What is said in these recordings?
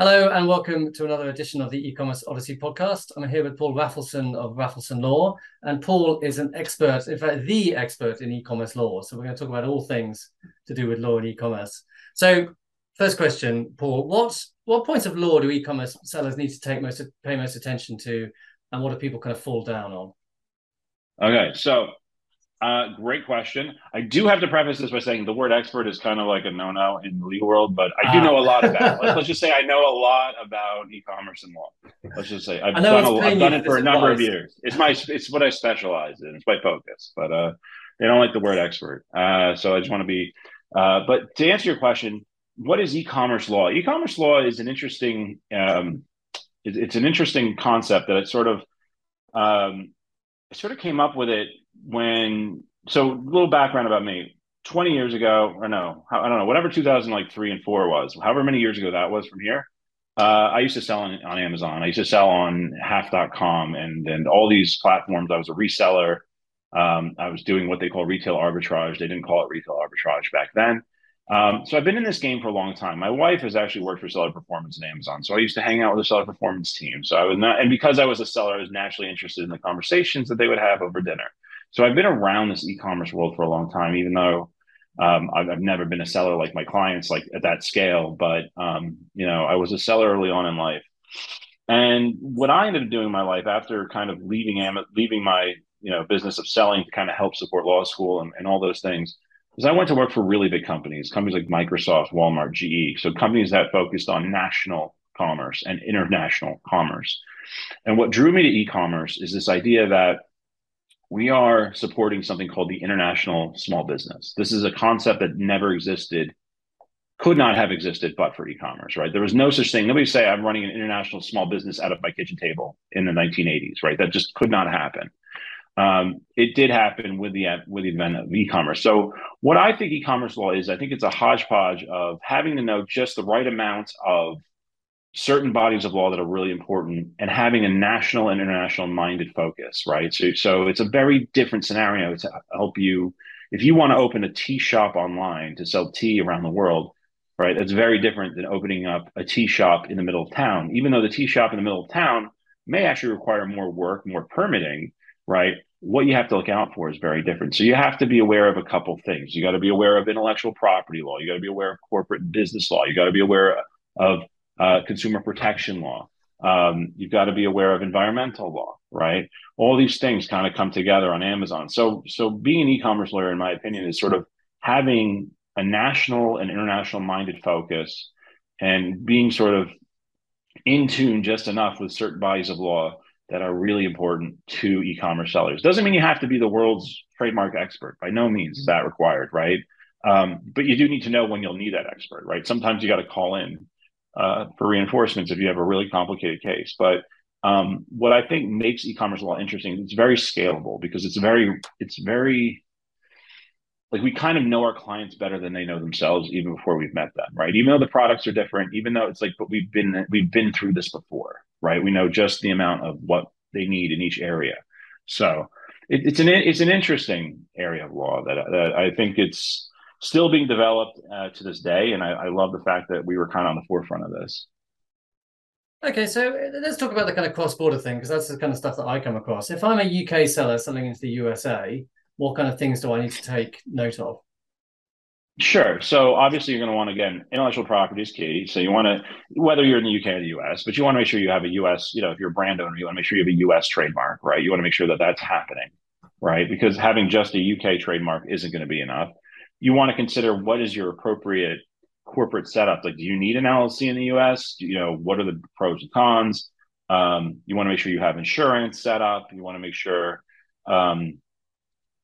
Hello and welcome to another edition of the e-commerce Odyssey podcast. I'm here with Paul Rafelson of Rafelson Law, and Paul is an expert, in fact, the expert in e-commerce law. So we're going to talk about all things to do with law and e-commerce. So, first question, Paul: what what points of law do e-commerce sellers need to take most pay most attention to, and what do people kind of fall down on? Okay, so uh, great question. I do have to preface this by saying the word expert is kind of like a no-no in the legal world, but I do ah. know a lot about. It. Let's just say I know a lot about e-commerce and law. Let's just say I've done, a, I've done it for a number advice. of years. It's my it's what I specialize in. It's my focus, but uh, they don't like the word expert. Uh, so I just want to be. Uh, but to answer your question, what is e-commerce law? E-commerce law is an interesting. Um, it, it's an interesting concept that it sort of. Um, I sort of came up with it when so a little background about me. 20 years ago or no i don't know whatever 2003 and 4 was however many years ago that was from here uh, i used to sell on, on amazon. I used to sell on half.com and and all these platforms. I was a reseller. Um, i was doing what they call retail arbitrage. They didn't call it retail arbitrage back then. Um, so I've been in this game for a long time. My wife has actually worked for Seller Performance in Amazon, so I used to hang out with the Seller Performance team. So I was not, and because I was a seller, I was naturally interested in the conversations that they would have over dinner. So I've been around this e-commerce world for a long time, even though um, I've, I've, never been a seller like my clients, like at that scale. But um, you know, I was a seller early on in life, and what I ended up doing in my life after kind of leaving Am- leaving my you know business of selling to kind of help support law school and, and all those things is I went to work for really big companies, companies like Microsoft, Walmart, GE, so companies that focused on national commerce and international commerce. And what drew me to e-commerce is this idea that we are supporting something called the international small business. This is a concept that never existed, could not have existed but for e-commerce, right? There was no such thing. Nobody say I'm running an international small business out of my kitchen table in the 1980s, right? That just could not happen. Um, it did happen with the with the advent of e-commerce. So, what I think e-commerce law is, I think it's a hodgepodge of having to know just the right amount of certain bodies of law that are really important and having a national and international minded focus, right? So, so it's a very different scenario to help you. If you want to open a tea shop online to sell tea around the world, right? That's very different than opening up a tea shop in the middle of town. Even though the tea shop in the middle of town may actually require more work, more permitting, right? What you have to look out for is very different. So you have to be aware of a couple things. You got to be aware of intellectual property law. You got to be aware of corporate business law. You got to be aware of uh, consumer protection law. Um, you've got to be aware of environmental law, right? All these things kind of come together on Amazon. So, so being an e-commerce lawyer, in my opinion, is sort of having a national and international minded focus and being sort of in tune just enough with certain bodies of law that are really important to e-commerce sellers. Doesn't mean you have to be the world's trademark expert. By no means is that required, right? Um, but you do need to know when you'll need that expert, right? Sometimes you got to call in uh, for reinforcements if you have a really complicated case. But um, what I think makes e-commerce law interesting, is it's very scalable because it's very, it's very like we kind of know our clients better than they know themselves even before we've met them, right? Even though the products are different, even though it's like, but we've been we've been through this before, right? We know just the amount of what they need in each area. So it, it's an it's an interesting area of law that, that I think it's still being developed uh, to this day. And I, I love the fact that we were kind of on the forefront of this. Okay, so uh, let's talk about the kind of cross-border thing because that's the kind of stuff that I come across. If I'm a UK seller selling into the USA, what kind of things do I need to take note of? Sure. So obviously, you're going to want again intellectual property is key. So you want to whether you're in the UK or the US, but you want to make sure you have a US. You know, if you're a brand owner, you want to make sure you have a US trademark, right? You want to make sure that that's happening, right? Because having just a UK trademark isn't going to be enough you want to consider what is your appropriate corporate setup. Like, do you need an LLC in the US? Do, you know, what are the pros and cons? Um, you want to make sure you have insurance set up. You want to make sure um,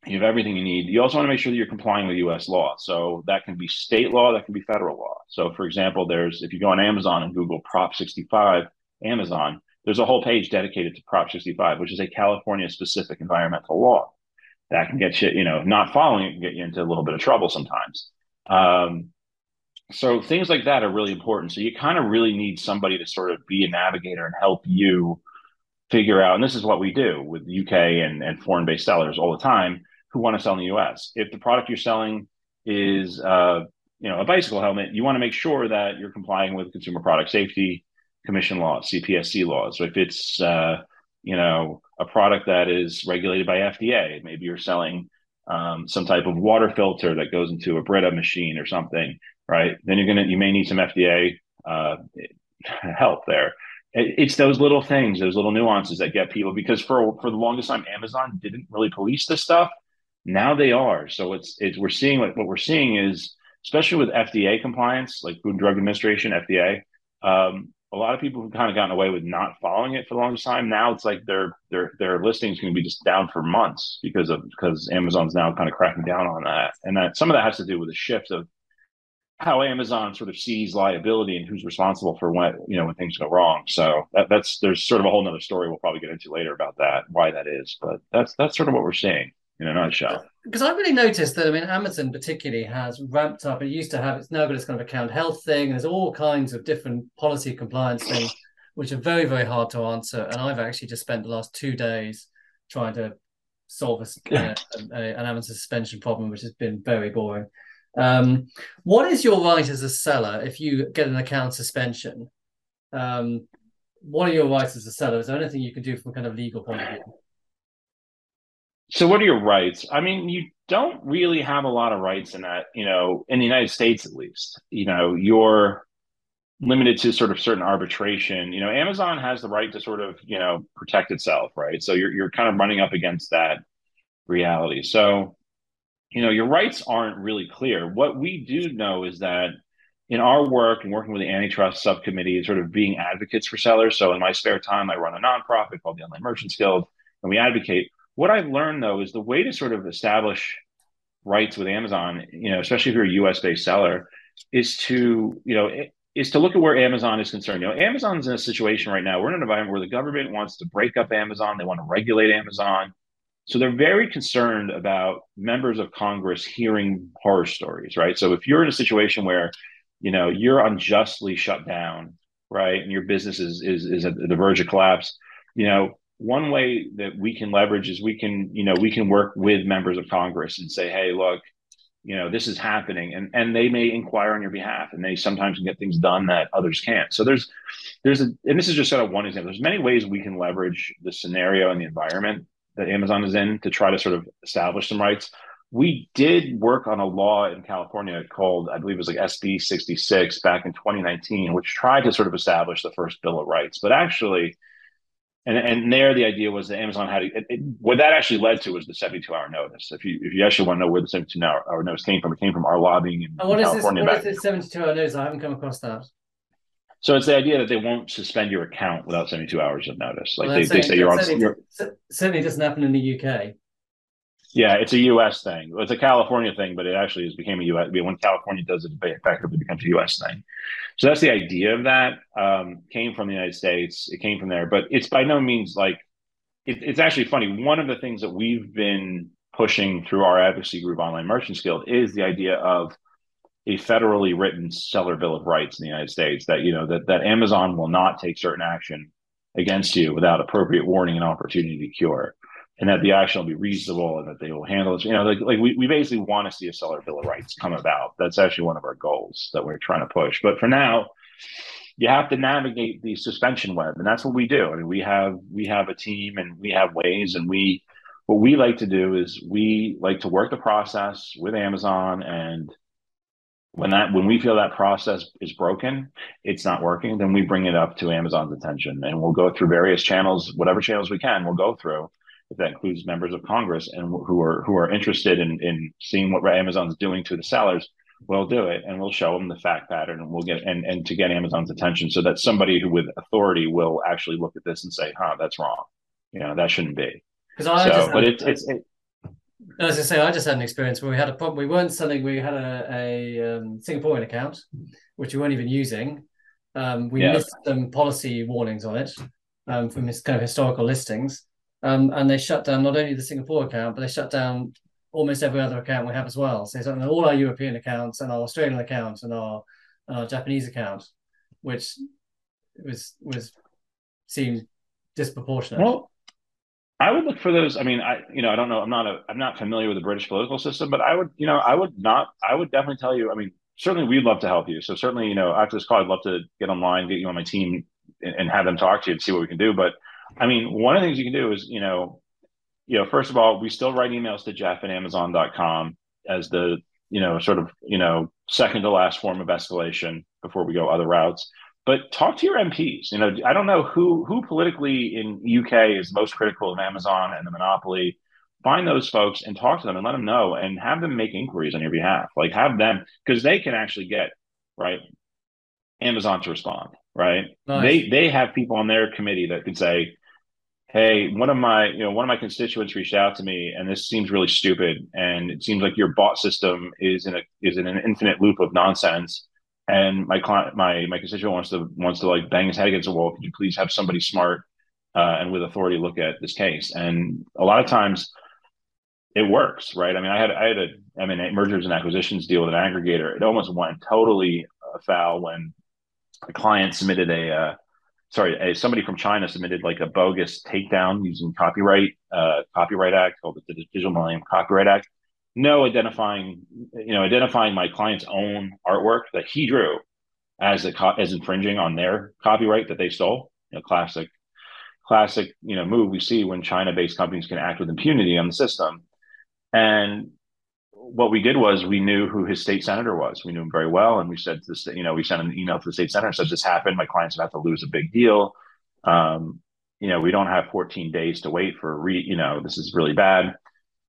you have everything you need. You also want to make sure that you're complying with US law. So that can be state law, that can be federal law. So, for example, there's if you go on Amazon and Google Prop 65 Amazon, there's a whole page dedicated to Prop 65, which is a California specific environmental law that can get you, you know, not following it can get you into a little bit of trouble sometimes. Um, so things like that are really important. So you kind of really need somebody to sort of be a navigator and help you figure out. And this is what we do with UK and, and foreign based sellers all the time who want to sell in the US. If the product you're selling is, uh, you know, a bicycle helmet, you want to make sure that you're complying with consumer product safety commission laws, CPSC laws. So if it's uh, you know a product that is regulated by FDA, maybe you're selling um, some type of water filter that goes into a Brita machine or something, right? Then you're gonna you may need some FDA uh, help there. It's those little things, those little nuances that get people because for for the longest time, Amazon didn't really police this stuff. Now they are. So it's it's we're seeing what, what we're seeing is especially with FDA compliance, like Food and Drug Administration, FDA. Um, a lot of people have kind of gotten away with not following it for the longest time. Now it's like their their their listings can be just down for months because of because Amazon's now kind of cracking down on that, and that some of that has to do with the shift of how Amazon sort of sees liability and who's responsible for when you know when things go wrong. So that, that's there's sort of a whole other story we'll probably get into later about that why that is, but that's that's sort of what we're seeing in a nutshell. Because I really noticed that I mean Amazon particularly has ramped up. It used to have it's now got its kind of account health thing. There's all kinds of different policy compliance things which are very very hard to answer. And I've actually just spent the last two days trying to solve a, a, a, an Amazon suspension problem, which has been very boring. Um, what is your right as a seller if you get an account suspension? Um, what are your rights as a seller? Is there anything you can do from a kind of legal point of view? So, what are your rights? I mean, you don't really have a lot of rights in that, you know, in the United States at least. You know, you're limited to sort of certain arbitration. You know, Amazon has the right to sort of, you know, protect itself, right? So you're you're kind of running up against that reality. So you know, your rights aren't really clear. What we do know is that in our work and working with the antitrust subcommittee, sort of being advocates for sellers. So in my spare time, I run a nonprofit called the Online Merchants Guild, and we advocate. What I've learned though is the way to sort of establish rights with Amazon, you know, especially if you're a US based seller, is to, you know, is to look at where Amazon is concerned. You know, Amazon's in a situation right now. We're in an environment where the government wants to break up Amazon. They want to regulate Amazon. So they're very concerned about members of Congress hearing horror stories, right? So if you're in a situation where, you know, you're unjustly shut down, right, and your business is is is at the verge of collapse, you know, one way that we can leverage is we can, you know, we can work with members of Congress and say, hey, look, you know, this is happening, and and they may inquire on your behalf, and they sometimes can get things done that others can't. So there's there's a, and this is just sort of one example. There's many ways we can leverage the scenario and the environment that Amazon is in to try to sort of establish some rights. We did work on a law in California called, I believe it was like SB 66 back in 2019, which tried to sort of establish the first Bill of Rights. But actually, and, and there the idea was that Amazon had it, it, what that actually led to was the 72 hour notice. If you if you actually want to know where the 72 hour notice came from, it came from our lobbying in, what in is California. This, what is this 72 hour notice? I haven't come across that. So it's the idea that they won't suspend your account without 72 hours of notice. Like well, they, they say you're on. Certainly, you're, certainly doesn't happen in the UK. Yeah, it's a U.S. thing. It's a California thing, but it actually has became a U.S. When California does it, it effectively becomes a U.S. thing. So that's the idea of that. Um, came from the United States. It came from there, but it's by no means like it, it's actually funny. One of the things that we've been pushing through our advocacy group, Online Merchants Guild, is the idea of a federally written seller bill of rights in the United States that you know that that Amazon will not take certain action against you without appropriate warning and opportunity to cure, and that the action will be reasonable and that they will handle it. You know, like like we, we basically want to see a seller bill of rights come about. That's actually one of our goals that we're trying to push. But for now, you have to navigate the suspension web, and that's what we do. I mean, we have we have a team and we have ways, and we what we like to do is we like to work the process with Amazon and when that when we feel that process is broken it's not working then we bring it up to amazon's attention and we'll go through various channels whatever channels we can we'll go through if that includes members of congress and who are who are interested in in seeing what amazon's doing to the sellers we'll do it and we'll show them the fact pattern and we'll get and and to get amazon's attention so that somebody who with authority will actually look at this and say huh that's wrong you know that shouldn't be so, but it's it's it, as I say, I just had an experience where we had a problem. We weren't selling. We had a, a um, Singaporean account, which we weren't even using. Um, we yeah. missed some policy warnings on it um, from this kind of historical listings, um, and they shut down not only the Singapore account, but they shut down almost every other account we have as well. So all our European accounts and our Australian accounts and our, and our Japanese account, which was was seemed disproportionate. Well, I would look for those. I mean, I you know I don't know. I'm not a I'm not familiar with the British political system, but I would you know I would not I would definitely tell you. I mean, certainly we'd love to help you. So certainly you know after this call, I'd love to get online, get you on my team, and have them talk to you and see what we can do. But I mean, one of the things you can do is, you know, you know, first of all, we still write emails to Jeff at Amazon.com as the, you know, sort of, you know, second to last form of escalation before we go other routes. But talk to your MPs. You know, I don't know who who politically in UK is most critical of Amazon and the monopoly. Find those folks and talk to them and let them know and have them make inquiries on your behalf. Like have them because they can actually get right Amazon to respond. Right? Nice. They they have people on their committee that can say, hey one of my you know one of my constituents reached out to me and this seems really stupid and it seems like your bot system is in a is in an infinite loop of nonsense and my client my my constituent wants to wants to like bang his head against a wall. Could you please have somebody smart uh, and with authority look at this case? And a lot of times it works right? I mean i had i had a i mean mergers and acquisitions deal with an aggregator. It almost went totally foul when a client submitted a uh, sorry, somebody from China submitted like a bogus takedown using copyright uh, copyright act called the Digital Millennium Copyright Act. No identifying, you know, identifying my client's own artwork that he drew as a as infringing on their copyright that they stole. You know, classic, classic, you know, move we see when China-based companies can act with impunity on the system. And what we did was we knew who his state senator was. We knew him very well, and we said to the you know, we sent an email to the state senator and said, "This happened. My client's about to lose a big deal. Um, you know, we don't have 14 days to wait for re. You know, this is really bad."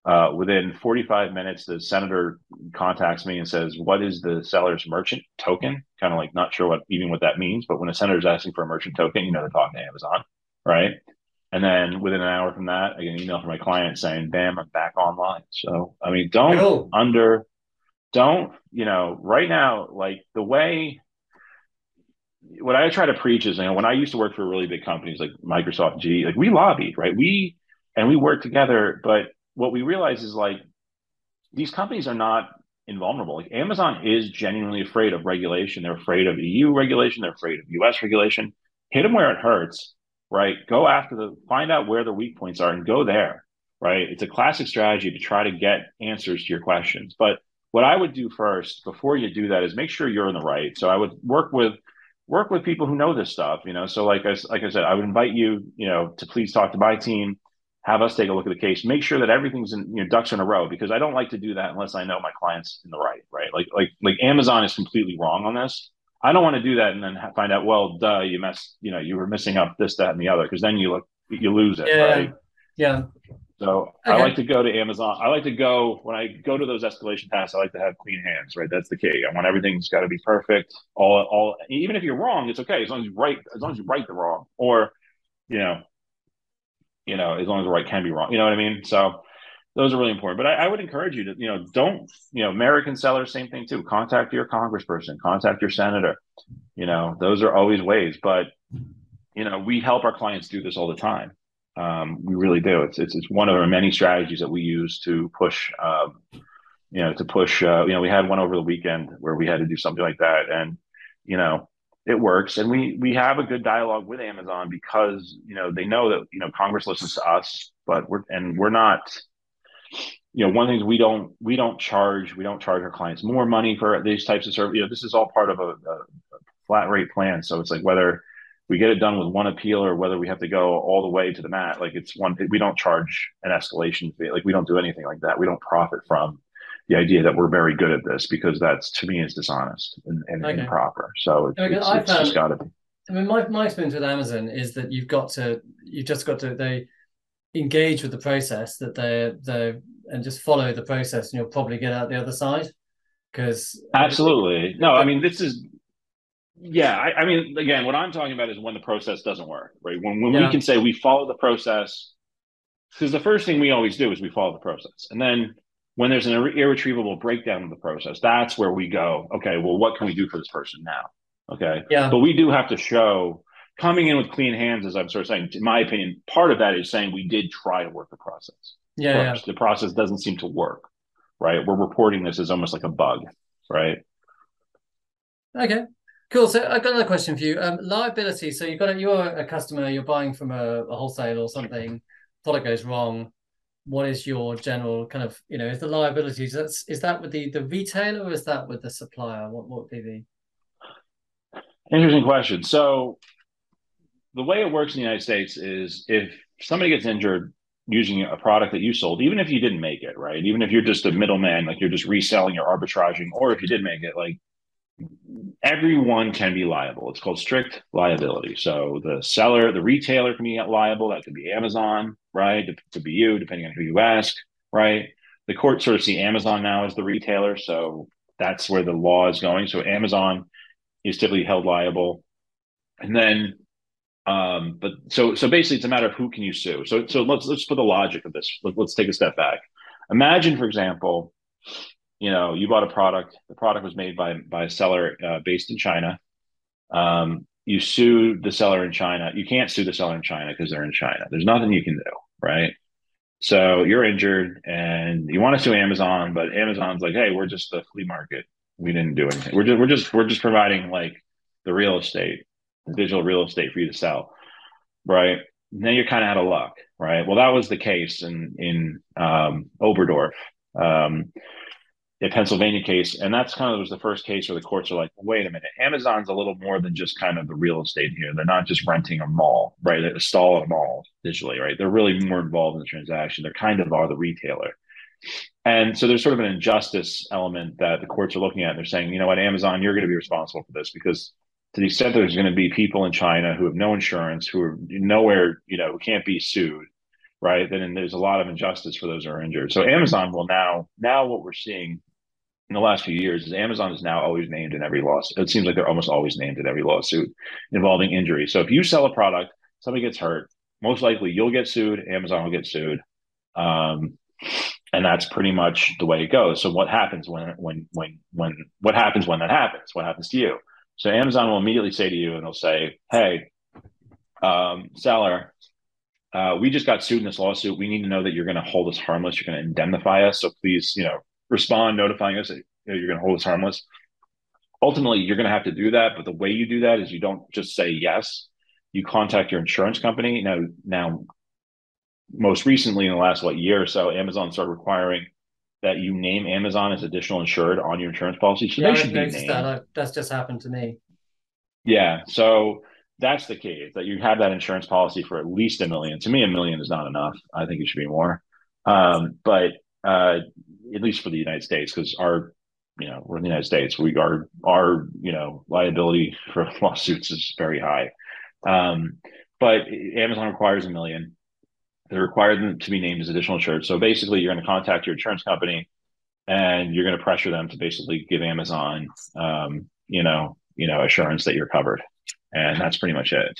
Uh, within 45 minutes, the senator contacts me and says, "What is the seller's merchant token?" Kind of like not sure what even what that means, but when a senator's asking for a merchant token, you know they're talking to Amazon, right? And then within an hour from that, I get an email from my client saying, "Bam, I'm back online." So I mean, don't under, don't you know? Right now, like the way what I try to preach is, you know, when I used to work for really big companies like Microsoft, G, like we lobbied, right? We and we worked together, but what we realize is like these companies are not invulnerable. Like Amazon is genuinely afraid of regulation. They're afraid of EU regulation. They're afraid of US regulation. Hit them where it hurts right? Go after the find out where the weak points are and go there, right? It's a classic strategy to try to get answers to your questions. But what I would do first before you do that is make sure you're in the right. So I would work with work with people who know this stuff, you know. So like I like I said, I would invite you, you know, to please talk to my team, have us take a look at the case, make sure that everything's in you know ducks in a row because I don't like to do that unless I know my client's in the right, right? Like like like Amazon is completely wrong on this. I don't want to do that and then find out, well, duh, you messed, you know, you were missing up this, that, and the other, because then you look, you lose it, yeah. right? Yeah. So okay. I like to go to Amazon. I like to go when I go to those escalation tasks. I like to have clean hands, right? That's the key. I want everything's got to be perfect. All, all, even if you're wrong, it's okay as long as you right, as long as you right the wrong, or, you know, you know, as long as the right can be wrong. You know what I mean? So those are really important. But I, I, would encourage you to, you know, don't, you know, American sellers, same thing too. Contact your congressperson, contact your senator. You know, those are always ways. But, you know, we help our clients do this all the time. Um, we really do. It's, it's it's one of our many strategies that we use to push, um, you know, to push. Uh, you know, we had one over the weekend where we had to do something like that, and you know, it works. And we we have a good dialogue with Amazon because you know they know that you know Congress listens to us, but we're and we're not you know, one of the things we don't we don't charge we don't charge our clients more money for these types of service. You know, this is all part of a, a, flat rate plan. So it's like whether we get it done with one appeal or whether we have to go all the way to the mat. Like it's one we don't charge an escalation fee. Like we don't do anything like that. We don't profit from the idea that we're very good at this because that's to me is dishonest and, and okay. improper. So it's, it's, it's just um, got to be. I mean, my, my experience with Amazon is that you've got to, you've just got to, they engage with the process that they're they and just follow the process and you'll probably get out the other side. Because absolutely. No i mean this is yeah I, I, mean again what i'm talking about is when the process doesn't work right? When, when yeah. we can say we follow the process because the first thing we always do is we follow the process. And then when there's an irretrievable breakdown of the process that's where we go okay well what can we do for this person now? Okay? Yeah. But we do have to show coming in with clean hands, as I'm sort of saying, in my opinion, part of that is saying we did try to work the process. Yeah, yeah. The process doesn't seem to work, right? We're reporting this as almost like a bug, right? Okay, cool. So I've got another question for you. Um, liability. So you've got a, you're a customer, you're buying from a, a wholesale or something, product goes wrong. What is your general kind of, you know, is the liability, is that, is that with the, the retailer or is that with the supplier? What, what would be the? Interesting question. So the way it works in the United States is if somebody gets injured using a product that you sold, even if you didn't make it, right? Even if you're just a middleman, like you're just reselling or arbitraging, or if you did make it, like everyone can be liable. It's called strict liability. So the seller, the retailer can be liable. That could be Amazon, right? It could be you, depending on who you ask, right? The court sort of see Amazon now as the retailer. So that's where the law is going. So Amazon is typically held liable. And then um, but so so basically, it's a matter of who can you sue. So so let's let's put the logic of this. Let, us take a step back. Imagine, for example, you know you bought a product. The product was made by by a seller uh, based in China. Um, you sue the seller in China. You can't sue the seller in China because they're in China. There's nothing you can do, right? So you're injured and you want to sue Amazon, but Amazon's like, hey, we're just the flea market. We didn't do anything. We're just we're just we're just providing like the real estate digital real estate for you to sell, right? Then you're kind of out of luck, right? Well, that was the case in in um, Oberdorf, um, a Pennsylvania case, and that's kind of was the first case where the courts are like, wait a minute, Amazon's a little more than just kind of the real estate here. They're not just renting a mall, right? A stall at a mall digitally, right? They're really more involved in the transaction. They're kind of are the retailer. And so there's sort of an injustice element that the courts are looking at. And They're saying, you know what, Amazon, you're going to be responsible for this because to the extent there's going to be people in China who have no insurance, who are nowhere, you know, who can't be sued, right? Then there's a lot of injustice for those who are injured. So Amazon will now, now what we're seeing in the last few years is Amazon is now always named in every lawsuit. It seems like they're almost always named in every lawsuit involving injury. So if you sell a product, somebody gets hurt, most likely you'll get sued, Amazon will get sued. Um, and that's pretty much the way it goes. So what happens when when when when what happens when that happens? What happens to you? So Amazon will immediately say to you, and they'll say, "Hey, um, seller, uh, we just got sued in this lawsuit. We need to know that you're going to hold us harmless. You're going to indemnify us. So please, you know, respond, notifying us that you know, you're going to hold us harmless." Ultimately, you're going to have to do that, but the way you do that is you don't just say yes. You contact your insurance company. Now, now, most recently in the last what year or so, Amazon started requiring that you name Amazon as additional insured on your insurance policy. So yeah, they should be named. That. That's just happened to me. Yeah. So that's the case that you have that insurance policy for at least a million. To me, a million is not enough. I think it should be more. Um, but uh, at least for the United States, because our, you know, we're in the United States, we are our, you know, liability for lawsuits is very high. Um, but Amazon requires a million. They require them to be named as additional insured. So basically, you're going to contact your insurance company, and you're going to pressure them to basically give Amazon, um, you know, you know, assurance that you're covered, and that's pretty much it.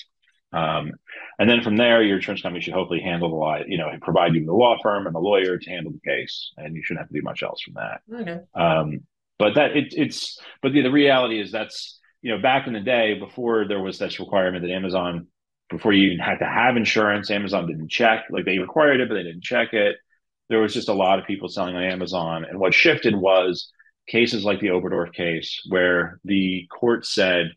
Um, and then from there, your insurance company should hopefully handle the law, you know, provide you with a law firm and a lawyer to handle the case, and you shouldn't have to do much else from that. Okay. Um, but that it, it's but the, the reality is that's you know back in the day before there was this requirement that Amazon before you even had to have insurance. Amazon didn't check, like they required it, but they didn't check it. There was just a lot of people selling on Amazon. And what shifted was cases like the Oberdorf case, where the court said,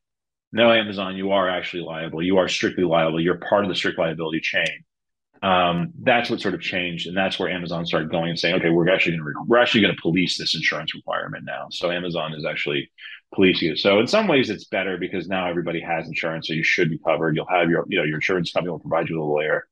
no, Amazon, you are actually liable. You are strictly liable. You're part of the strict liability chain. Um, that's what sort of changed, and that's where Amazon started going and saying, "Okay, we're actually going to we're actually going to police this insurance requirement now." So Amazon is actually police you. So in some ways, it's better because now everybody has insurance, so you should be covered. You'll have your, you know, your insurance company will provide you with a lawyer.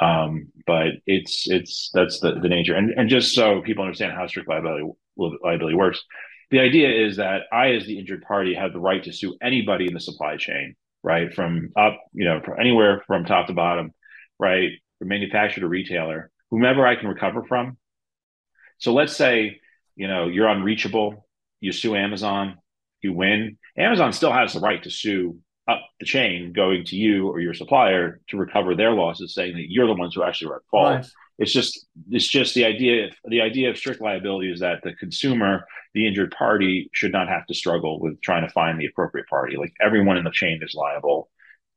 Um, but it's it's that's the, the nature. And and just so people understand how strict liability liability works, the idea is that I, as the injured party, have the right to sue anybody in the supply chain, right, from up, you know, from anywhere from top to bottom, right, from manufacturer to retailer, whomever I can recover from. So let's say, you know, you're unreachable, you sue Amazon, you win, Amazon still has the right to sue up the chain going to you or your supplier to recover their losses, saying that you're the ones who actually are at fault. Right. It's just it's just the idea the idea of strict liability is that the consumer, the injured party, should not have to struggle with trying to find the appropriate party. Like everyone in the chain is liable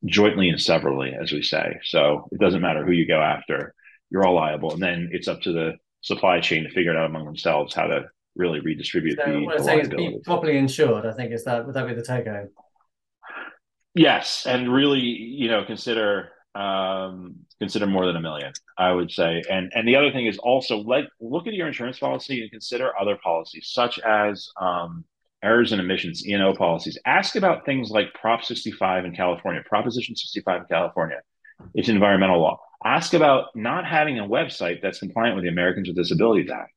jointly and severally, as we say. So it doesn't matter who you go after, you're all liable. And then it's up to the supply chain to figure it out among themselves how to really redistribute so the, what I'm saying is be properly insured. I think is that would that be the take home? Yes, and really, you know, consider um, consider more than a million. I would say, and and the other thing is also like look at your insurance policy and consider other policies such as um, errors and omissions, E&O policies. Ask about things like Prop 65 in California, Proposition 65 in California. It's environmental law. Ask about not having a website that's compliant with the Americans with Disabilities Act.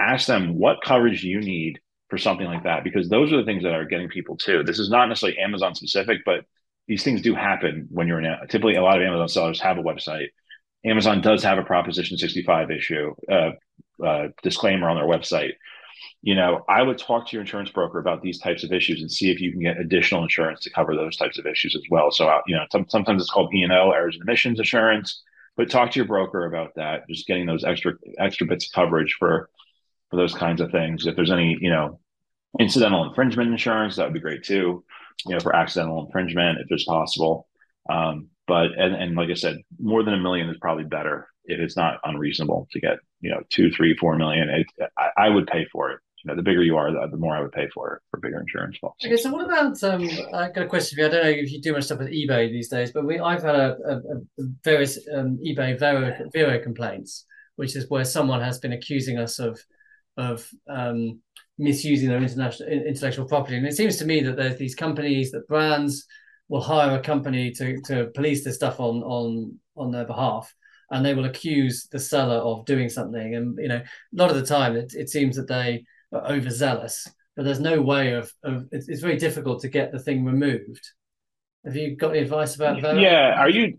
Ask them what coverage you need for something like that, because those are the things that are getting people too. This is not necessarily Amazon specific, but these things do happen when you're in a, typically a lot of Amazon sellers have a website. Amazon does have a Proposition 65 issue uh, uh, disclaimer on their website you know, I would talk to your insurance broker about these types of issues and see if you can get additional insurance to cover those types of issues as well. So, uh, you know, sometimes it's called E and O, errors and omissions insurance, but talk to your broker about that. Just getting those extra extra bits of coverage for for those kinds of things. If there's any, you know, incidental infringement insurance, that would be great too. You know, for accidental infringement, if it's possible. Um, but and and like I said, more than a million is probably better if it's not unreasonable to get you know two, three, four million. It, I, I would pay for it you know, the bigger you are, the, more I would pay for it, for bigger insurance policies. Okay, so what about? Um, I got a question for you. I don't know if you do much stuff with eBay these days, but we I've had a, a, a various um, eBay Vero, Vero complaints, which is where someone has been accusing us of of um, misusing their international intellectual property, and it seems to me that there's these companies that brands will hire a company to to police this stuff on on on their behalf and they will accuse the seller of doing something and you know a lot of the time it, it seems that they are overzealous, but there's no way of, of it's, it's, very difficult to get the thing removed. Have you got any advice about that? Yeah. Are you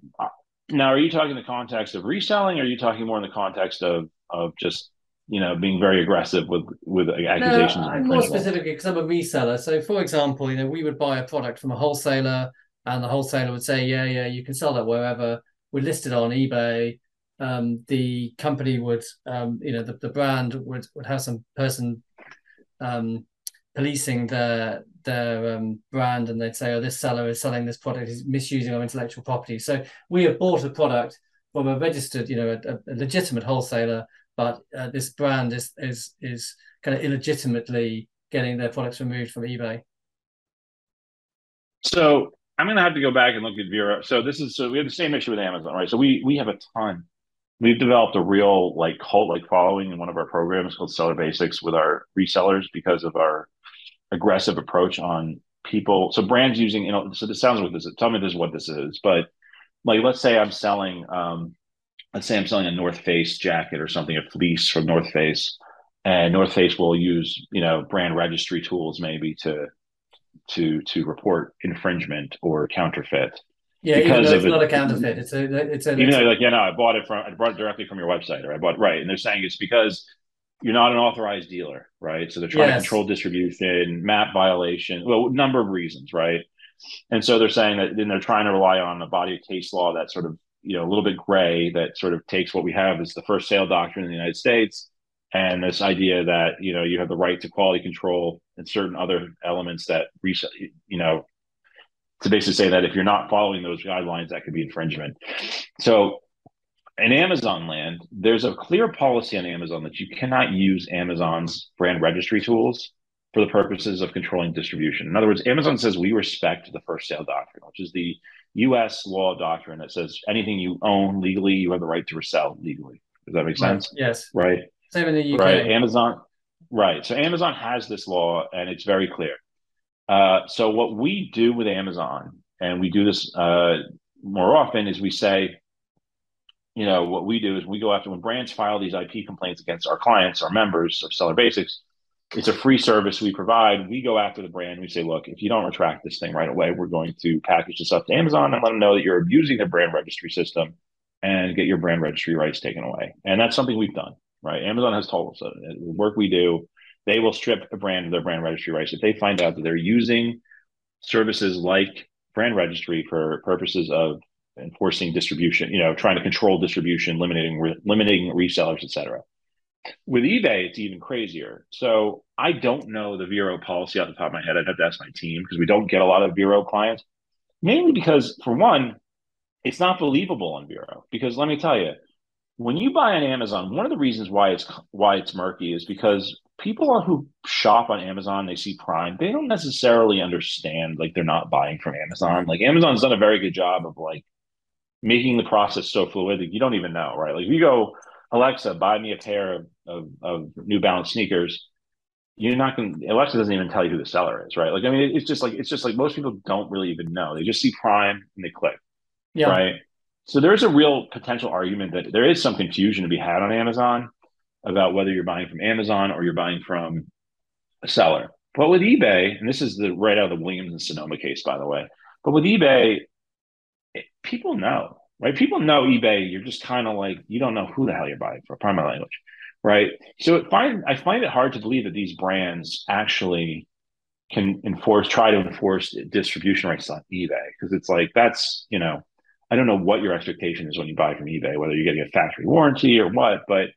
now? Are you talking in the context of reselling? Or are you talking more in the context of of just you know being very aggressive with with accusations? No, more specifically, because I'm a reseller. So, for example, you know, we would buy a product from a wholesaler, and the wholesaler would say, "Yeah, yeah, you can sell that wherever." We're listed on eBay. Um, the company would, um, you know, the, the brand would would have some person um, policing their their um, brand and they'd say, oh, this seller is selling this product, is misusing our intellectual property. So we have bought a product from a registered, you know, a, a legitimate wholesaler, but uh, this brand is is is kind of illegitimately getting their products removed from eBay. So I'm going to have to go back and look at Vero. So this is so we have the same issue with Amazon, right? So we we have a ton we've developed a real like cult like following in one of our programs called Seller Basics with our resellers because of our aggressive approach on people. So brands using, you know, so this sounds like this. Tell me this is what this is, but like let's say I'm selling, um, let's say I'm selling a North Face jacket or something, a fleece from North Face, and North Face will use, you know, brand registry tools maybe to to to report infringement or counterfeit. Yeah, because even though it's not a counterfeit. It's a it's a even though like, yeah, no, I bought it from I bought it directly from your website, or I bought right. And they're saying it's because you're not an authorized dealer, right? So they're trying yes. to control distribution, map violation, well, number of reasons, right? And so they're saying that then they're trying to rely on a body of case law that sort of, you know, a little bit gray that sort of takes what we have as the first sale doctrine in the United States and this idea that, you know, you have the right to quality control and certain other elements that, you know, to basically say that if you're not following those guidelines, that could be infringement. So in Amazon land, there's a clear policy on Amazon that you cannot use Amazon's brand registry tools for the purposes of controlling distribution. In other words, Amazon says we respect the first sale doctrine, which is the US law doctrine that says anything you own legally, you have the right to resell legally. Does that make sense? Yes. Right. Same in the UK. Right. Amazon. Right. So Amazon has this law and it's very clear. Uh, so what we do with Amazon, and we do this uh, more often, is we say, you know, what we do is we go after when brands file these IP complaints against our clients, our members of Seller Basics. It's a free service we provide. We go after the brand. We say, look, if you don't retract this thing right away, we're going to package this up to Amazon and let them know that you're abusing the brand registry system and get your brand registry rights taken away. And that's something we've done, right? Amazon has told us that the work we do they will strip a brand of their brand registry rights if they find out that they're using services like brand registry for purposes of enforcing distribution, you know, trying to control distribution, limiting re- limiting resellers, etc. With eBay, it's even crazier. So I don't know the Vero policy off the top of my head. I'd have to ask my team because we don't get a lot of Vero clients. Mainly because, for one, it's not believable on Vero. Because let me tell you, when you buy on Amazon, one of the reasons why it's why it's murky is because people who shop on Amazon, they see Prime, they don't necessarily understand like they're not buying from Amazon. Like Amazon's done a very good job of like making the process so fluid that you don't even know, right? Like if you go, Alexa, buy me a pair of, of, of New Balance sneakers, you're not going. to, Alexa doesn't even tell you who the seller is, right? Like, I mean, it's just like it's just like most people don't really even know. They just see Prime and they click, yeah. right? So there's a real potential argument that there is some confusion to be had on Amazon about whether you're buying from Amazon or you're buying from a seller. But with eBay, and this is the right out of the Williams and Sonoma case, by the way. But with eBay, it, people know, right? People know eBay. You're just kind of like you don't know who the hell you're buying for. My language, right? So it find I find it hard to believe that these brands actually can enforce, try to enforce distribution rights on eBay because it's like that's you know I don't know what your expectation is when you buy from eBay, whether you're getting a factory warranty or what, but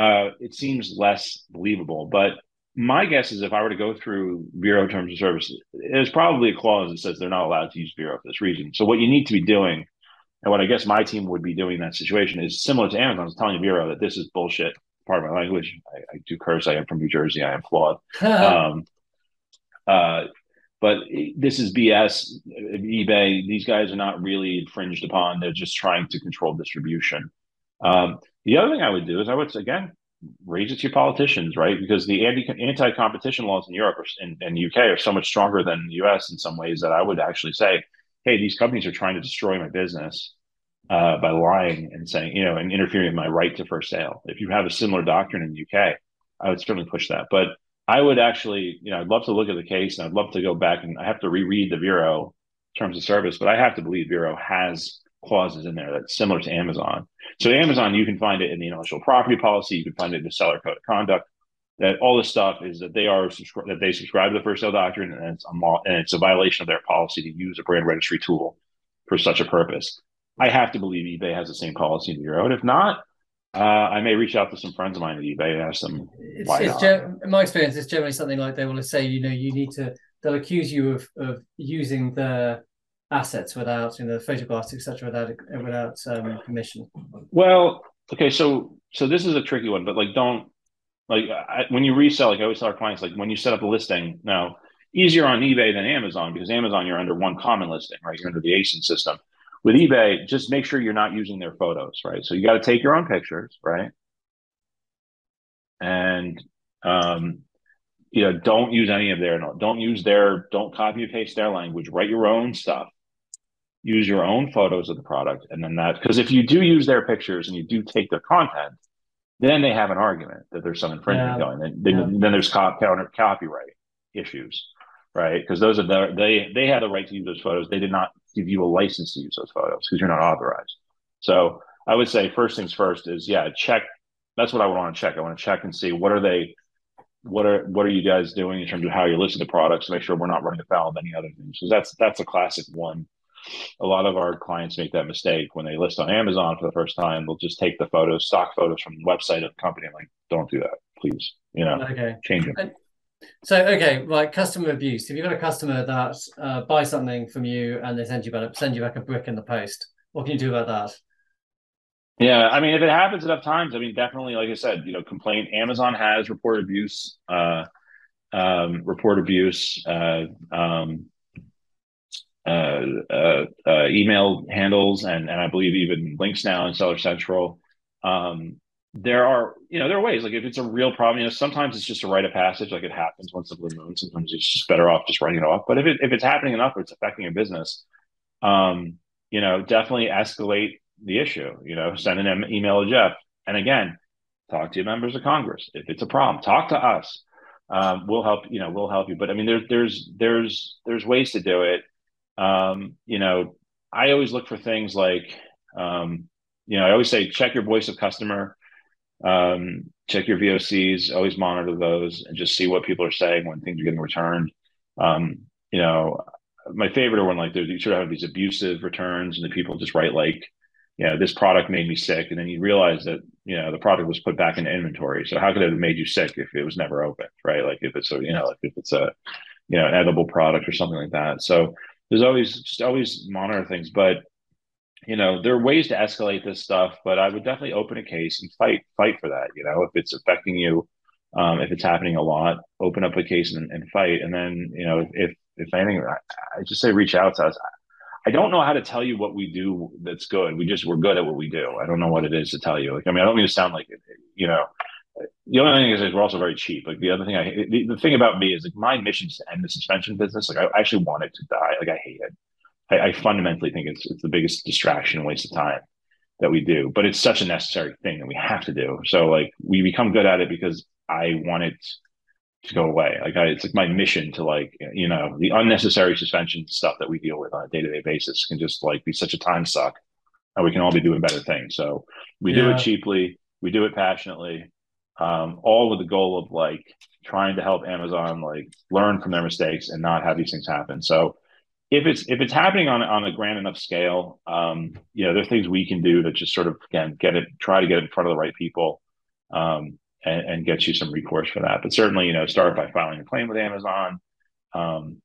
uh, it seems less believable. But my guess is if I were to go through Vero terms of service, there's probably a clause that says they're not allowed to use Vero for this reason. So what you need to be doing, and what I guess my team would be doing in that situation is similar to Amazon's telling Vero that this is bullshit. Part of my language. I, I do curse. I am from New Jersey. I am flawed. um, uh, but this is BS. eBay, these guys are not really infringed upon. They're just trying to control distribution. Um, the other thing I would do is I would again raise it to your politicians, right? Because the anti competition laws in Europe and, and UK are so much stronger than the US in some ways that I would actually say, hey, these companies are trying to destroy my business uh, by lying and saying, you know, and interfering with my right to first sale. If you have a similar doctrine in the UK, I would certainly push that. But I would actually, you know, I'd love to look at the case and I'd love to go back and I have to reread the Vero terms of service, but I have to believe Vero has clauses in there that's similar to Amazon. So Amazon, you can find it in the intellectual property policy, you can find it in the seller code of conduct. That all this stuff is that they are that they subscribe to the first sale doctrine, and it's a and it's a violation of their policy to use a brand registry tool for such a purpose. I have to believe eBay has the same policy in Europe. If not, uh, I may reach out to some friends of mine at eBay and ask them. It's, it's in my experience, it's generally something like they want to say, you know, you need to. They'll accuse you of of using the assets without, you know, the photographs, etc., without without um, permission. Well, okay, so so this is a tricky one, but like, don't like I, when you resell. Like I always tell our clients, like when you set up a listing now. Easier on eBay than Amazon because Amazon you're under one common listing, right? You're under the ASIN system with eBay, just make sure you're not using their photos, right? So you got to take your own pictures, right? And um, you know, don't use any of their don't use their don't copy and paste their language. Write your own stuff. Use your own photos of the product, and then that because if you do use their pictures and you do take their content, then they have an argument that there's some infringement yeah. going. And then, yeah. then there's cop, counter copyright issues, right? Because those are the, they they have the right to use those photos. They did not give you a license to use those photos because you're not authorized. So I would say first things first is yeah, check. That's what I would want to check. I want to check and see what are they, what are what are you guys doing in terms of how you're listing the products to make sure we're not running afoul of any other things. Because that's that's a classic one. A lot of our clients make that mistake when they list on Amazon for the first time. They'll just take the photos, stock photos from the website of the company. I'm like, don't do that, please. You know, okay. change them. So okay, like customer abuse. If you've got a customer that uh, buys something from you and they send you back send you back a brick in the post, what can you do about that? Yeah, I mean, if it happens enough times, I mean, definitely, like I said, you know, complaint. Amazon has report abuse, uh, um, report abuse, uh, um, email handles, and and I believe even links now in Seller Central. Um, there are you know there are ways like if it's a real problem you know sometimes it's just a rite of passage like it happens once a blue moon sometimes it's just better off just writing it off. But if, it, if it's happening enough or it's affecting your business um you know definitely escalate the issue you know send an email to jeff. And again talk to your members of congress. If it's a problem talk to us. Um, we'll help you know we'll help you. But i mean there's there's there's there's ways to do it um you know i always look for things like um you know i always say check your voice of customer um, check your VOCs, always monitor those, and just see what people are saying when things are getting returned. Um, you know, my favorite are when like you sort of have these abusive returns, and the people just write like, you know, this product made me sick, and then you realize that you know the product was put back in inventory. So how could it have made you sick if it was never opened, right? Like if it's a you know, like if it's a you know an edible product or something like that. So there's always just always monitor things, but you know, there are ways to escalate this stuff, but I would definitely open a case and fight fight for that. You know, if it's affecting you, um, if it's happening a lot, open up a case and, and fight. And then, you know, if if anything, I, I, just say reach out to us. I don't know how to tell you what we do that's good. We just we're good at what we do. I don't know what it is to tell you. Like, I mean, I don't mean to sound like you know, the only thing is, is we're also very cheap. Like the other thing, I the, the thing about me is like my mission is to end the suspension business. Like I actually want it to die. Like I hate it. I, I fundamentally think it's it's the biggest distraction, and waste of time that we do. But it's such a necessary thing that we have to do. So like we become good at it because I want it to go away. Like I, it's like my mission to like you know the unnecessary suspension stuff that we deal with on a day to day basis can just like be such a time suck, and we can all be doing better things. So we yeah. do it cheaply, we do it passionately, um, all with the goal of like trying to help Amazon like learn from their mistakes and not have these things happen. So if it's if it's happening on on a grand enough scale, um, you know, there's things we can do to just sort of again get it, try to get it in front of the right people, um, and, and, get you some recourse for that. But certainly, you know, start by filing a claim with Amazon. Um,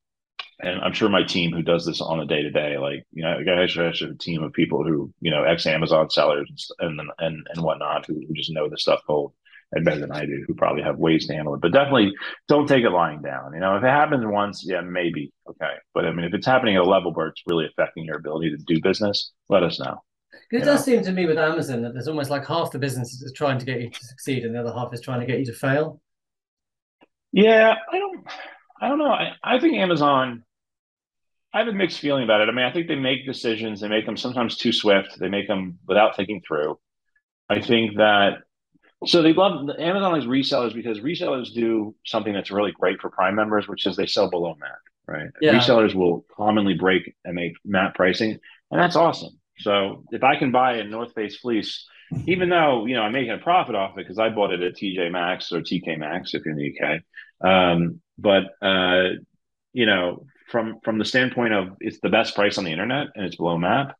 and I'm sure my team who does this on a day to day, like you know, I actually have a team of people who you know ex Amazon sellers and and and whatnot who, who just know the stuff cold and better than I do, who probably have ways to handle it. But definitely don't take it lying down. You know, if it happens once, yeah, maybe okay. But I mean, if it's happening at a level where it's really affecting your ability to do business, let us know. It does know? seem to me with Amazon that there's almost like half the business is trying to get you to succeed, and the other half is trying to get you to fail. Yeah, I don't, I don't know. I, I think Amazon. I have a mixed feeling about it. I mean, I think they make decisions. They make them sometimes too swift. They make them without thinking through. I think that so they love Amazon likes resellers because resellers do something that's really great for Prime members, which is they sell below MAP, right? Yeah. Resellers will commonly break and make MAP pricing, and that's awesome. So if I can buy a North Face fleece, even though you know I'm making a profit off it because I bought it at TJ Maxx or TK Maxx if you're in the UK, um, but uh, you know from from the standpoint of it's the best price on the internet and it's below MAP,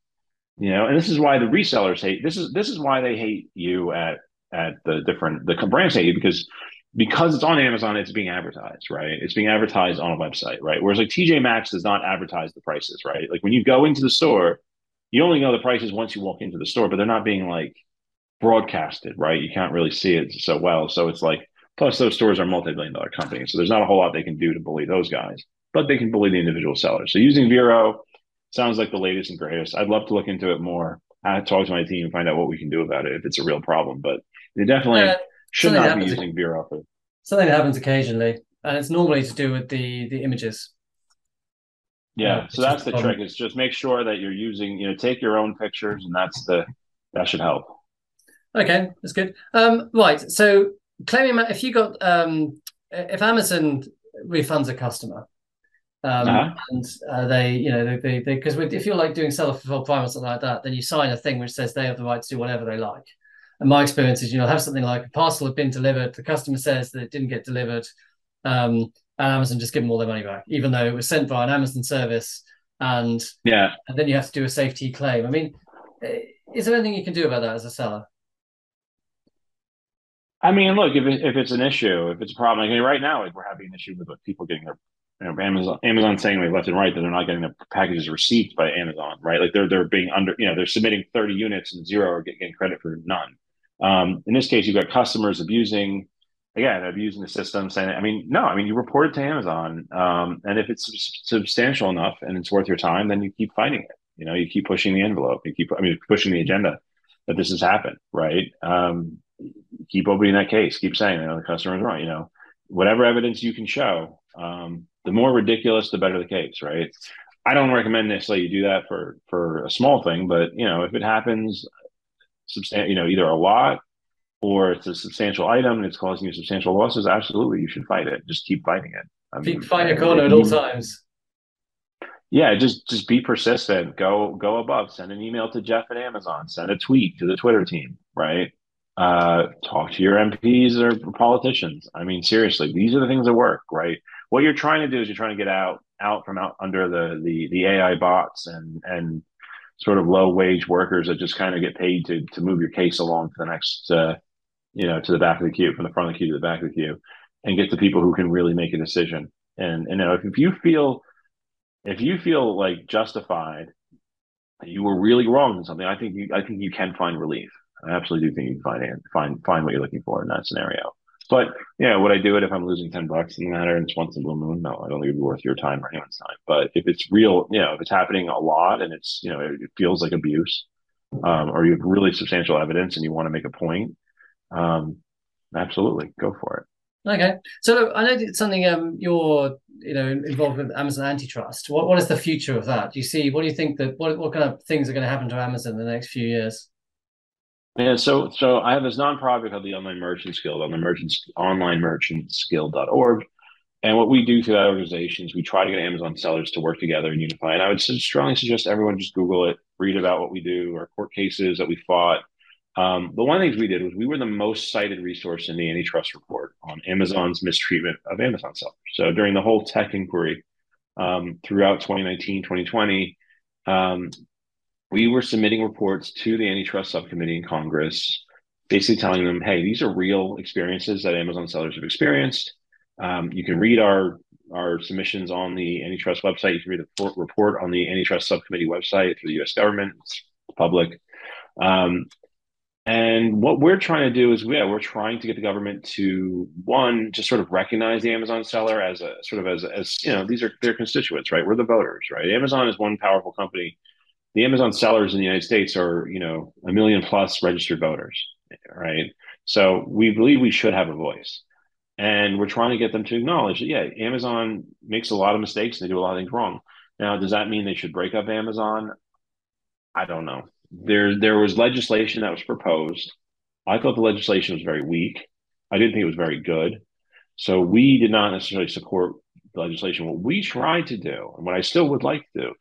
you know, and this is why the resellers hate this is this is why they hate you at at the different the brands because because it's on Amazon, it's being advertised, right? It's being advertised on a website, right? Whereas like TJ Maxx does not advertise the prices, right? Like when you go into the store, you only know the prices once you walk into the store, but they're not being like broadcasted, right? You can't really see it so well. So it's like, plus those stores are multi-billion dollar companies. So there's not a whole lot they can do to bully those guys, but they can bully the individual sellers. So using Vero sounds like the latest and greatest. I'd love to look into it more. I talk to my team and find out what we can do about it if it's a real problem. But they definitely uh, should not be using Vero for something that happens occasionally, and it's normally to do with the the images. Yeah, so that's the trick. Is just make sure that you're using, you know, take your own pictures, and that's the that should help. Okay, that's good. Um, right, so claiming if you got um, if Amazon refunds a customer, um, uh-huh. and uh, they, you know, they because if you're like doing self fulfilled prime or something like that, then you sign a thing which says they have the right to do whatever they like. And my experience is, you know, have something like a parcel had been delivered, the customer says that it didn't get delivered, um, and Amazon just give them all their money back, even though it was sent by an Amazon service, and yeah, and then you have to do a safety claim. I mean, is there anything you can do about that as a seller? I mean, look, if, it, if it's an issue, if it's a problem, like right now, like we're having an issue with people getting their you know, Amazon Amazon saying like left and right that they're not getting the packages received by Amazon, right? Like they're they're being under, you know, they're submitting 30 units and zero are getting credit for none. Um, in this case, you've got customers abusing, again, abusing the system, saying, I mean, no, I mean, you report it to Amazon. Um, and if it's substantial enough and it's worth your time, then you keep fighting it. You know, you keep pushing the envelope, you keep, I mean, pushing the agenda that this has happened, right? Um, keep opening that case, keep saying, you know, the customer is wrong, you know, whatever evidence you can show, um, the more ridiculous, the better the case, right? I don't recommend necessarily you do that for for a small thing, but you know, if it happens, substantial, you know, either a lot or it's a substantial item and it's causing you substantial losses, absolutely, you should fight it. Just keep fighting it. I mean, find your corner at all times. Yeah, just just be persistent. Go go above. Send an email to Jeff at Amazon. Send a tweet to the Twitter team. Right. Uh, talk to your MPs or politicians. I mean, seriously, these are the things that work. Right. What you're trying to do is you're trying to get out out from out under the the the AI bots and and sort of low wage workers that just kind of get paid to to move your case along to the next uh, you know to the back of the queue from the front of the queue to the back of the queue and get the people who can really make a decision. And, and you know if, if you feel if you feel like justified you were really wrong in something i think you i think you can find relief. I absolutely do think you can find find find what you're looking for in that scenario but yeah, would I do it if I'm losing ten bucks in the matter and it's once a blue moon? No, I don't think it'd be worth your time or anyone's time. But if it's real, you know, if it's happening a lot and it's you know it, feels like abuse, um, or you have really substantial evidence and you want to make a point, um, absolutely, go for it. Okay, so look, I know it's something um, you're you know involved with Amazon antitrust. What what is the future of that? Do you see? What do you think that what what kind of things are going to happen to Amazon in the next few years? Yeah, so so I have this nonprofit called the Online Merchants Guild on the merchants onlinemerchantsguild.org. And what we do through that organization is we try to get Amazon sellers to work together and unify. And I would strongly suggest everyone just Google it, read about what we do, our court cases that we fought. Um, but one of the things we did was we were the most cited resource in the antitrust report on Amazon's mistreatment of Amazon sellers. So during the whole tech inquiry um, throughout 2019, 2020, um, we were submitting reports to the antitrust subcommittee in Congress, basically telling them, hey, these are real experiences that Amazon sellers have experienced. Um, you can read our our submissions on the antitrust website. You can read the report on the antitrust subcommittee website for the U.S. government. It's public. Um, and what we're trying to do is, yeah, we're trying to get the government to one, just sort of recognize the Amazon seller as a sort of as as you know, these are their constituents, right? We're the voters, right? Amazon is one powerful company. The Amazon sellers in the United States are, you know, a million plus registered voters, right? So we believe we should have a voice. And we're trying to get them to acknowledge that, yeah, Amazon makes a lot of mistakes and they do a lot of things wrong. Now, does that mean they should break up Amazon? I don't know. There, there was legislation that was proposed. I thought the legislation was very weak. I didn't think it was very good. So we did not necessarily support the legislation. What we tried to do, and what I still would like to do,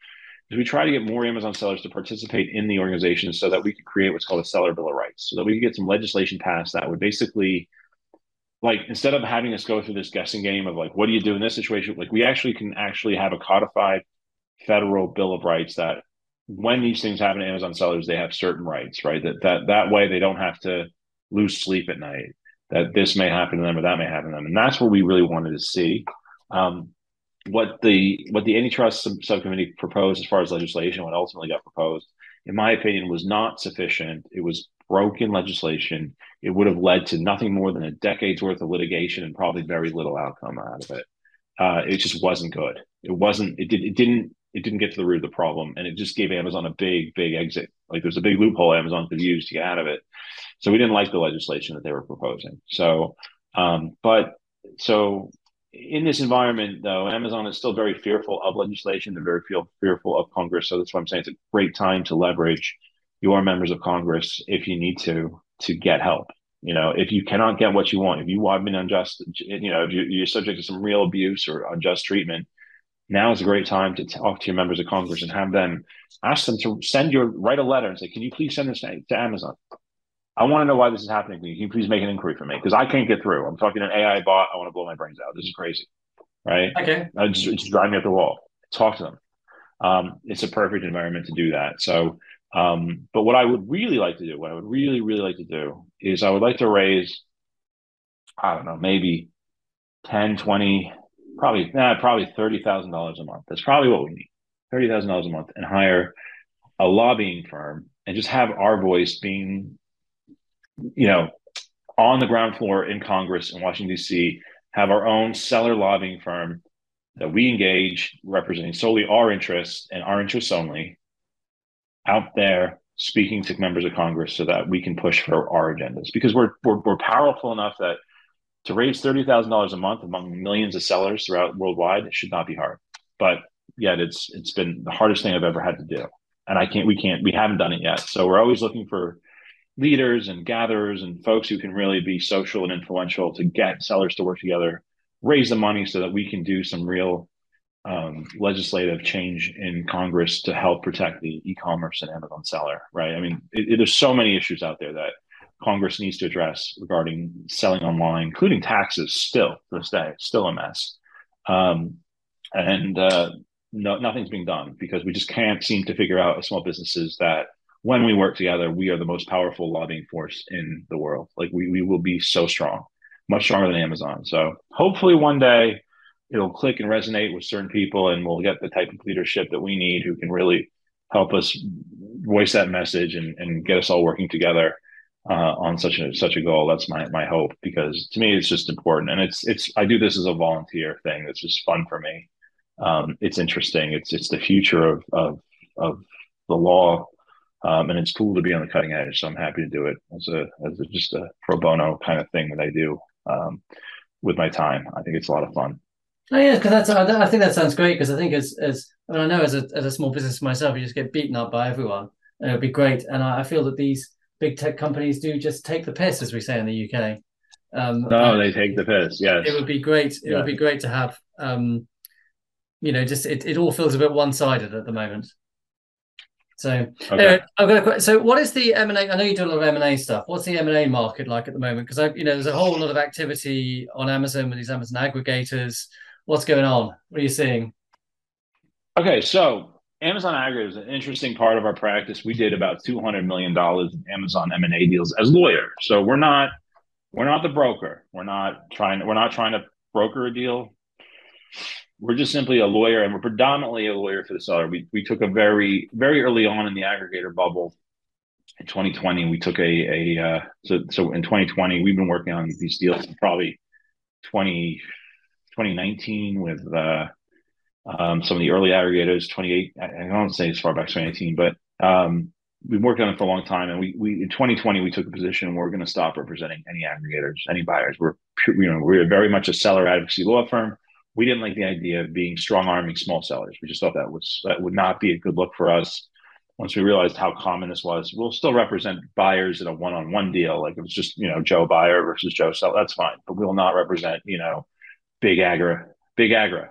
is we try to get more Amazon sellers to participate in the organization so that we could create what's called a seller bill of rights, so that we could get some legislation passed that would basically like instead of having us go through this guessing game of like what do you do in this situation like we actually can actually have a codified federal bill of rights that when these things happen to amazon sellers they have certain rights right? That that that way they don't have to lose sleep at night that this may happen to them or that may happen to them and that's what we really wanted to see. Um, what the what the antitrust sub- subcommittee proposed as far as legislation what ultimately got proposed in my opinion was not sufficient it was broken legislation, it would have led to nothing more than a decade's worth of litigation and probably very little outcome out of it. Uh, it just wasn't good. It wasn't. It did. It didn't. It didn't get to the root of the problem, and it just gave Amazon a big, big exit. Like there's a big loophole Amazon could use to get out of it. So we didn't like the legislation that they were proposing. So, um, but so in this environment, though, Amazon is still very fearful of legislation. They're very feel, fearful of Congress. So that's why I'm saying it's a great time to leverage your members of Congress if you need to to get help. You know, if you cannot get what you want, if you have been unjust, you know, if you're subject to some real abuse or unjust treatment, now is a great time to talk to your members of Congress and have them ask them to send your write a letter and say, "Can you please send this to Amazon? I want to know why this is happening to me. Can you please make an inquiry for me? Because I can't get through. I'm talking to an AI bot. I want to blow my brains out. This is crazy, right? Okay, it's, it's driving me up the wall. Talk to them. Um, it's a perfect environment to do that. So um, but what I would really like to do, what I would really, really like to do is I would like to raise, I don't know, maybe 10, 20, probably, nah, probably $30,000 a month. That's probably what we need. $30,000 a month and hire a lobbying firm and just have our voice being, you know, on the ground floor in Congress in Washington, D.C., have our own seller lobbying firm that we engage representing solely our interests and our interests only out there speaking to members of Congress so that we can push for our agendas because we're we're, we're powerful enough that to raise thirty thousand dollars a month among millions of sellers throughout worldwide it should not be hard. But yet it's it's been the hardest thing I've ever had to do, and I can't we can't we haven't done it yet. So we're always looking for leaders and gatherers and folks who can really be social and influential to get sellers to work together, raise the money so that we can do some real um, legislative change in Congress to help protect the e-commerce and Amazon seller, right? I mean, it, it, there's so many issues out there that Congress needs to address regarding selling online, including taxes. Still to this day, still a mess, um, and uh, no, nothing's being done because we just can't seem to figure out small businesses that when we work together, we are the most powerful lobbying force in the world. Like we we will be so strong, much stronger than Amazon. So hopefully one day it'll click and resonate with certain people and we'll get the type of leadership that we need who can really help us voice that message and, and get us all working together uh, on such a such a goal. That's my my hope because to me it's just important and it's it's I do this as a volunteer thing. It's just fun for me. Um, it's interesting. It's it's the future of of of the law Um, and it's cool to be on the cutting edge. So I'm happy to do it as a as a, just a pro bono kind of thing that I do um, with my time. I think it's a lot of fun. Oh yeah, because that's I think that sounds great because I think as as I, mean, I know as a as a small business myself, you just get beaten up by everyone, and it would be great. And I, I feel that these big tech companies do just take the piss, as we say in the UK. Um, no, they take the piss. Yes, it would be great. It yeah. would be great to have. Um, you know, just it, it all feels a bit one sided at the moment. So okay. Uh, I've got a question. So what is the M and? I know you do a lot of M and A stuff. What's the M and A market like at the moment? Because I, you know, there's a whole lot of activity on Amazon with these Amazon aggregators. What's going on? What are you seeing? Okay, so Amazon aggregators is an interesting part of our practice. We did about two hundred million dollars in Amazon M and A deals as lawyers. So we're not we're not the broker. We're not trying. We're not trying to broker a deal we're just simply a lawyer and we're predominantly a lawyer for the seller. We, we took a very, very early on in the aggregator bubble in 2020, we took a, a uh, so, so in 2020, we've been working on these deals probably 20, 2019 with uh, um, some of the early aggregators, 28, I, don't say as far back as 2019, but um, we've worked on it for a long time. And we, we in 2020, we took a position we're going to stop representing any aggregators, any buyers. We're, you know, we're very much a seller advocacy law firm we didn't like the idea of being strong arming small sellers. We just thought that was that would not be a good look for us. Once we realized how common this was, we'll still represent buyers in a one-on-one deal. Like it was just you know Joe buyer versus Joe seller. That's fine, but we will not represent you know big agra, big agra,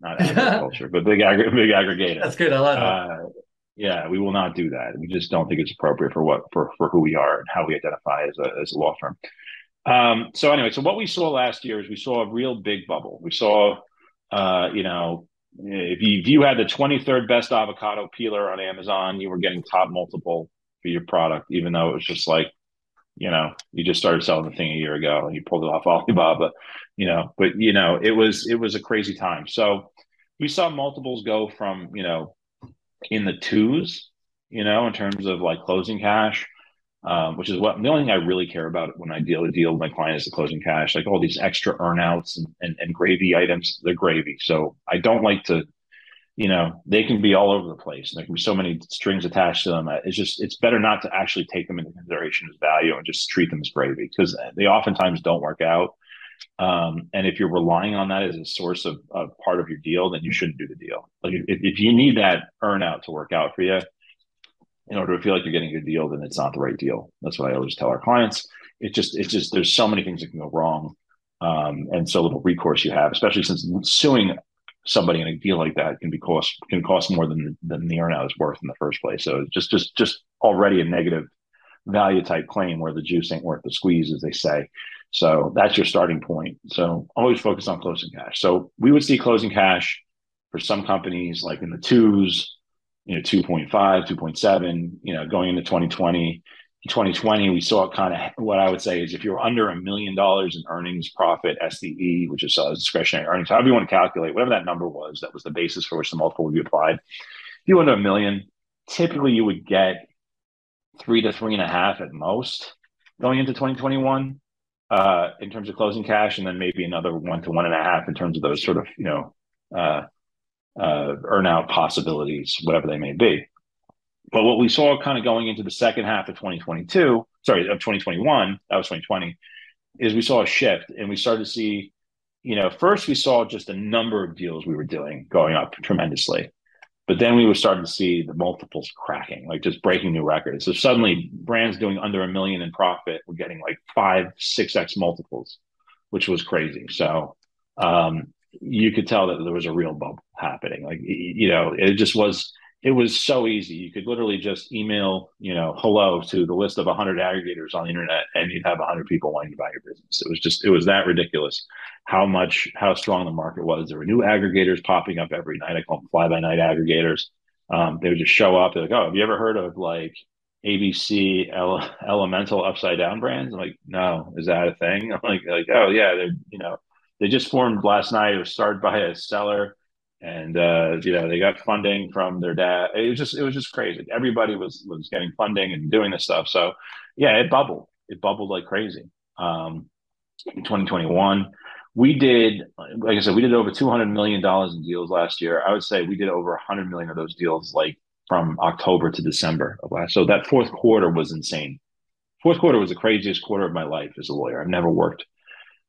not agriculture, but big agri, big aggregator. That's good. I like that. Uh, yeah, we will not do that. We just don't think it's appropriate for what for for who we are and how we identify as a as a law firm. Um, so anyway, so what we saw last year is we saw a real big bubble. We saw, uh, you know, if you, if you had the 23rd best avocado peeler on Amazon, you were getting top multiple for your product, even though it was just like, you know, you just started selling the thing a year ago and you pulled it off Alibaba, you know, but you know, it was it was a crazy time. So we saw multiples go from, you know, in the twos, you know, in terms of like closing cash um, which is what the only thing I really care about when I deal deal with my client is the closing cash. Like all these extra earnouts and, and, and gravy items, they're gravy. So I don't like to, you know, they can be all over the place and there can be so many strings attached to them. It's just it's better not to actually take them into consideration as value and just treat them as gravy because they oftentimes don't work out. Um, and if you're relying on that as a source of, of part of your deal, then you shouldn't do the deal. Like if, if you need that earnout to work out for you, in order to feel like you're getting a good deal, then it's not the right deal. That's what I always tell our clients. It just, it's just, there's so many things that can go wrong. Um, and so little recourse you have, especially since suing somebody in a deal like that can be cost, can cost more than, than the earnout is worth in the first place. So just, just, just already a negative value type claim where the juice ain't worth the squeeze, as they say. So that's your starting point. So always focus on closing cash. So we would see closing cash for some companies like in the twos, you know 2.5 2.7 you know going into 2020 2020 we saw kind of what i would say is if you're under a million dollars in earnings profit sde which is uh, discretionary earnings however you want to calculate whatever that number was that was the basis for which the multiple would be applied if you to a million typically you would get three to three and a half at most going into 2021 uh, in terms of closing cash and then maybe another one to one and a half in terms of those sort of you know uh, uh, earnout possibilities, whatever they may be. But what we saw kind of going into the second half of 2022, sorry, of 2021, that was 2020, is we saw a shift and we started to see, you know, first we saw just a number of deals we were doing going up tremendously. But then we were starting to see the multiples cracking, like just breaking new records. So suddenly brands doing under a million in profit were getting like five, six X multiples, which was crazy. So um, you could tell that there was a real bump happening. Like you know, it just was. It was so easy. You could literally just email, you know, hello to the list of 100 aggregators on the internet, and you'd have 100 people wanting to buy your business. It was just, it was that ridiculous how much, how strong the market was. There were new aggregators popping up every night. I call them fly by night aggregators. Um, they would just show up. They're like, oh, have you ever heard of like ABC Ele- Elemental Upside Down brands? I'm like, no, is that a thing? I'm like, like, oh yeah, they're you know they just formed last night. It was started by a seller, and uh, you know they got funding from their dad. It was just it was just crazy. Everybody was was getting funding and doing this stuff. So yeah, it bubbled. It bubbled like crazy. Um, in 2021, we did like I said, we did over 200 million dollars in deals last year. I would say we did over 100 million of those deals like from October to December of last. So that fourth quarter was insane. Fourth quarter was the craziest quarter of my life as a lawyer. I've never worked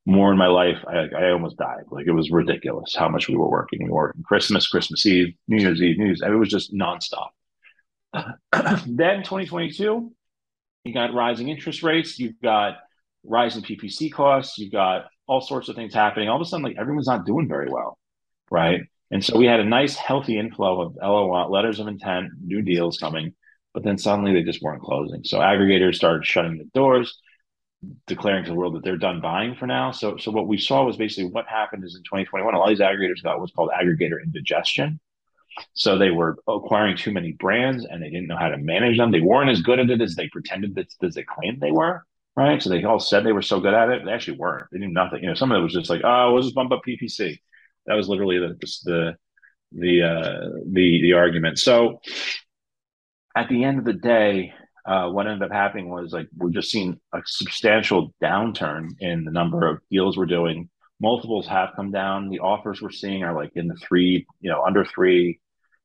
more in my life. I, I almost died. Like it was ridiculous how much we were working. We were working Christmas, Christmas Eve, New Year's Eve, New Year's. It was just nonstop. then 2022, you got rising interest rates. You've got rising PPC costs. You've got all sorts of things happening. All of a sudden, like everyone's not doing very well, right? And so we had a nice, healthy inflow of LOI, letters of intent, new deals coming, but then suddenly they just weren't closing. So aggregators started shutting the doors declaring to the world that they're done buying for now. So, so what we saw was basically what happened is in 2021, a lot of these aggregators got what's called aggregator indigestion. So they were acquiring too many brands and they didn't know how to manage them. They weren't as good at it as they pretended that as they claimed they were. Right. So they all said they were so good at it. They actually weren't. They knew nothing. You know, some of it was just like, oh, we'll just bump up PPC. That was literally the the the uh, the the argument. So at the end of the day, uh, what ended up happening was like we're just seeing a substantial downturn in the number of deals we're doing. Multiples have come down. The offers we're seeing are like in the three, you know, under three.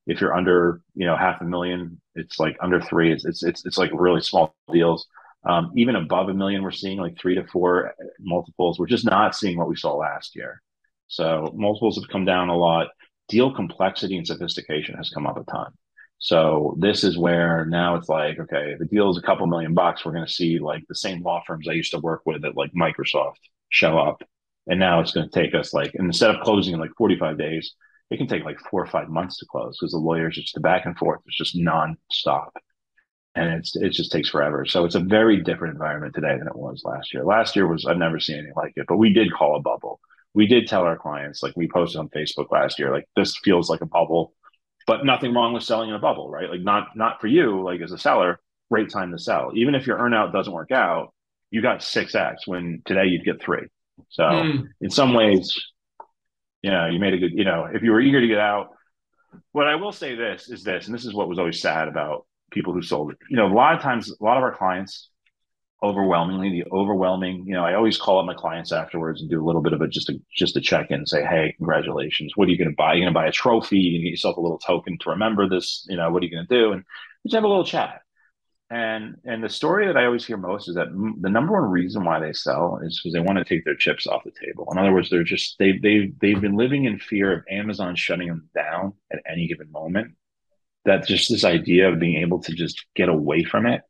If you're under, you know, half a million, it's like under three. It's it's it's, it's like really small deals. Um, even above a million, we're seeing like three to four multiples. We're just not seeing what we saw last year. So multiples have come down a lot. Deal complexity and sophistication has come up a ton. So this is where now it's like, okay, the deal is a couple million bucks. We're going to see like the same law firms I used to work with at like Microsoft show up. And now it's going to take us like, instead of closing in like 45 days, it can take like four or five months to close because the lawyers, it's the back and forth. It's just nonstop. And it's, it just takes forever. So it's a very different environment today than it was last year. Last year was, I've never seen anything like it, but we did call a bubble. We did tell our clients, like we posted on Facebook last year, like this feels like a bubble but nothing wrong with selling in a bubble, right? Like not not for you, like as a seller, great time to sell. Even if your earnout doesn't work out, you got six X when today you'd get three. So mm. in some ways, you know, you made a good, you know, if you were eager to get out, what I will say this is this, and this is what was always sad about people who sold it. You know, a lot of times, a lot of our clients overwhelmingly the overwhelming you know i always call up my clients afterwards and do a little bit of a just a just a check in and say hey congratulations. What are you going to buy? You're going to buy a trophy? You get yourself a little token to remember this. You know what are you going to do? And just have a little chat. And and the story that i always hear most is that the number one reason why they sell is because they want to take their chips off the table. In other words they're just they they they've been living in fear of amazon shutting them down at any given moment. That just this idea of being able to just get away from it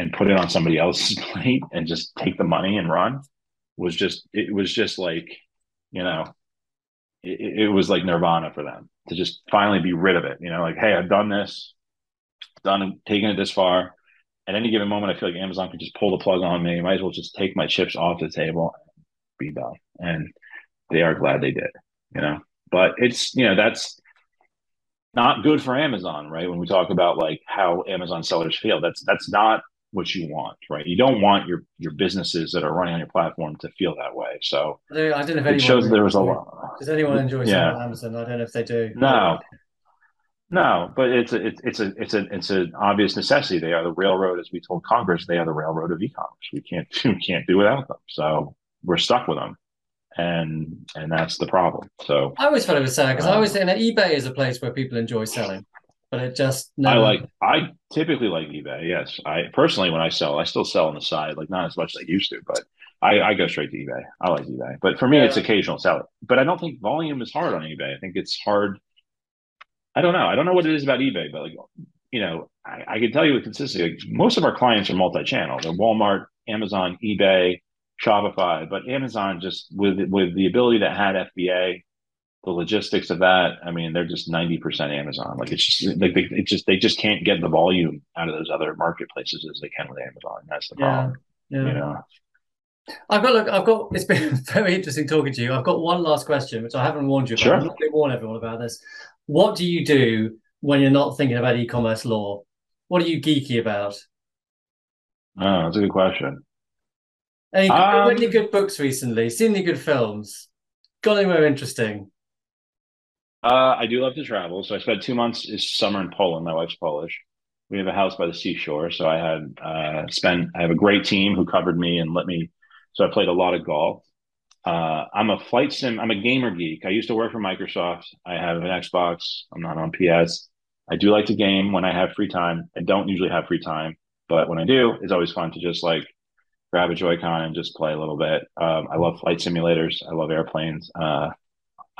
and put it on somebody else's plate and just take the money and run was just it was just like you know it, it, was like nirvana for them to just finally be rid of it you know like hey i've done this done taking it this far. At any given moment i feel like amazon could just pull the plug on me. Might as well just take my chips off the table and be done. And they are glad they did you know? But it's you know that's not good for amazon right? When we talk about like how amazon sellers feel that's that's not what you want, right? You don't want your your businesses that are running on your platform to feel that way. So I don't know if anyone it shows there was a lot. Does anyone enjoy yeah. Amazon? I don't know if they do. No, no, but it's a it's a it's a it's an obvious necessity. They are the railroad, as we told Congress. They are the railroad of e-commerce. We can't we can't do without them. So we're stuck with them, and and that's the problem. So I always thought it was sad because um, I always think that eBay is a place where people enjoy selling but it just never... I like I typically like eBay. Yes, I personally when I sell, I still sell on the side, like not as much as I used to, but I, I go straight to eBay. I like eBay, but for me, yeah. it's occasional selling. But I don't think volume is hard on eBay. I think it's hard. I don't know. I don't know what it is about eBay, but like you know, I, I can tell you with consistency. Like, most of our clients are multi-channel. They're Walmart, Amazon, eBay, Shopify, but Amazon just with with the ability that had FBA the logistics of that i mean they're just 90% amazon like it's just like they it just they just can't get the volume out of those other marketplaces as they can with amazon that's the problem yeah, yeah. you know I've got look. I've got. It's been very interesting talking to you. I've got one last question, which I haven't warned you about. Sure. I'm not going to warn everyone about this. What do you do when you're not thinking about e-commerce law? What are you geeky about? Oh, that's a good question. Any, um, any good books recently? Seen any good films? Got anywhere interesting? Uh, I do love to travel. So I spent two months this summer in Poland. My wife's Polish. We have a house by the seashore. So I had uh, spent, I have a great team who covered me and let me. So I played a lot of golf. Uh, I'm a flight sim. I'm a gamer geek. I used to work for Microsoft. I have an Xbox. I'm not on PS. I do like to game when I have free time. I don't usually have free time, but when I do, it's always fun to just like grab a Joy-Con and just play a little bit. Um, I love flight simulators. I love airplanes. Uh,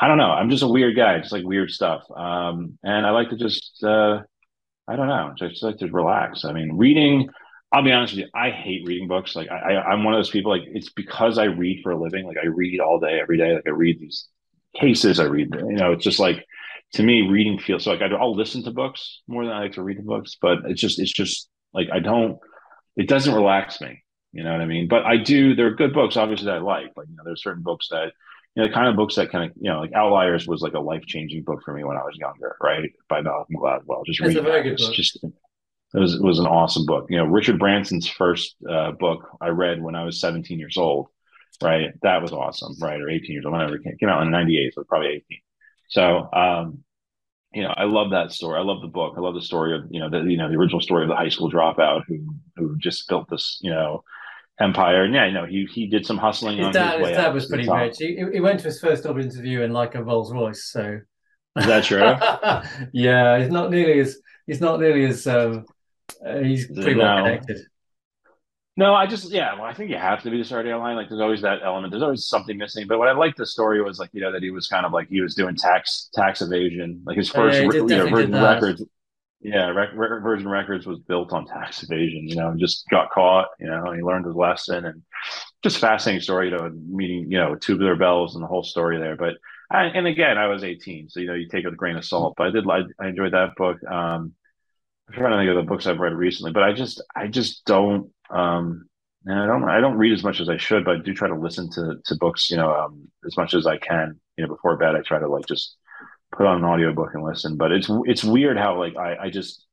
I don't know. I'm just a weird guy, just like weird stuff. Um, and I like to just, uh, I don't know, just like to relax. I mean, reading. I'll be honest with you. I hate reading books. Like I, I, I'm one of those people. Like it's because I read for a living. Like I read all day, every day. Like I read these cases. I read. You know, it's just like to me, reading feels so like I'll listen to books more than I like to read the books. But it's just, it's just like I don't. It doesn't relax me. You know what I mean? But I do. There are good books, obviously, that I like. Like you know, there's certain books that you know, the kind of books that kind of you know, like Outliers was like a life changing book for me when I was younger, right? By Malcolm Gladwell. Just it's read a very good book. Just it was it was an awesome book. You know, Richard Branson's first uh, book I read when I was 17 years old. Right, that was awesome. Right, or 18 years old, whenever it came, came out in '98, so probably 18. So, um, you know, I love that story. I love the book. I love the story of you know the you know the original story of the high school dropout who who just built this you know empire. And yeah, you know he he did some hustling. His on dad, his, his dad was pretty rich. He, he went to his first job interview in like a Rolls Royce. So Is that true? yeah, he's not nearly as he's not nearly as um, uh, he's pretty well connected. No, I just yeah. Well, I think you have to be the start airline. Like, there's always that element. There's always something missing. But what I liked the story was like you know that he was kind of like he was doing tax tax evasion. Like his yeah, first he did- you know, definitely Yeah, Rec- Virgin Records was built on tax evasion. You know, just got caught. You know, and he learned his lesson, and just fascinating story. You know, meeting you know tubular bells and the whole story there. But I, and again, I was 18, so you know you take it with a grain of salt. But I did I, I enjoyed that book. Um, I'm trying to think of the books I've read recently, but I just I just don't um and I don't I don't read as much as I should, but I do try to listen to to books, you know, um as much as I can. You know, before bed I try to like just put on an audiobook and listen. But it's it's weird how like I, I just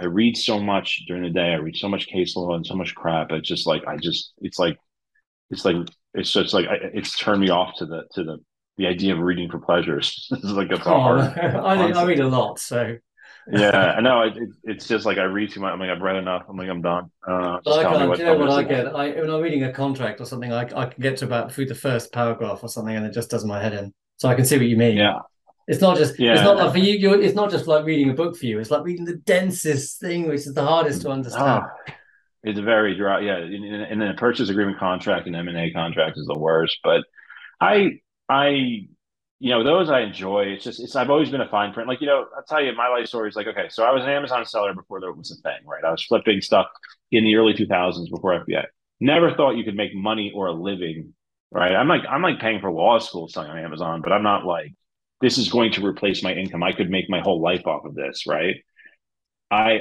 I read so much during the day. I read so much case law and so much crap. It's just like I just it's like it's like it's just like I, it's turned me off to the to the the idea of reading for pleasures. it's like it's a Oh, hard I, I read a lot, so yeah, I know. It, it, it's just like I read too much. I'm like, I've read enough. I'm like, I'm done. Uh, I can't. what. Do you know what I get? I, when I'm reading a contract or something, I, I can get to about through the first paragraph or something, and it just does my head in. So I can see what you mean. Yeah, It's not just. Yeah. It's not like for you. You're, it's not just like reading a book for you. It's like reading the densest thing, which is the hardest to understand. Ah, it's very dry. Yeah, and, then a purchase agreement contract and M and A contract is the worst. But I, I, you know, those I enjoy. It's just, it's. I've always been a fine print. Like you know, I'll tell you, my life story is like, okay, so I was an Amazon seller before there was a thing, right? I was flipping stuff in the early 2000s before FBA. Never thought you could make money or a living, right? I'm like, I'm like paying for law school selling on Amazon, but I'm not like, this is going to replace my income. I could make my whole life off of this, right? I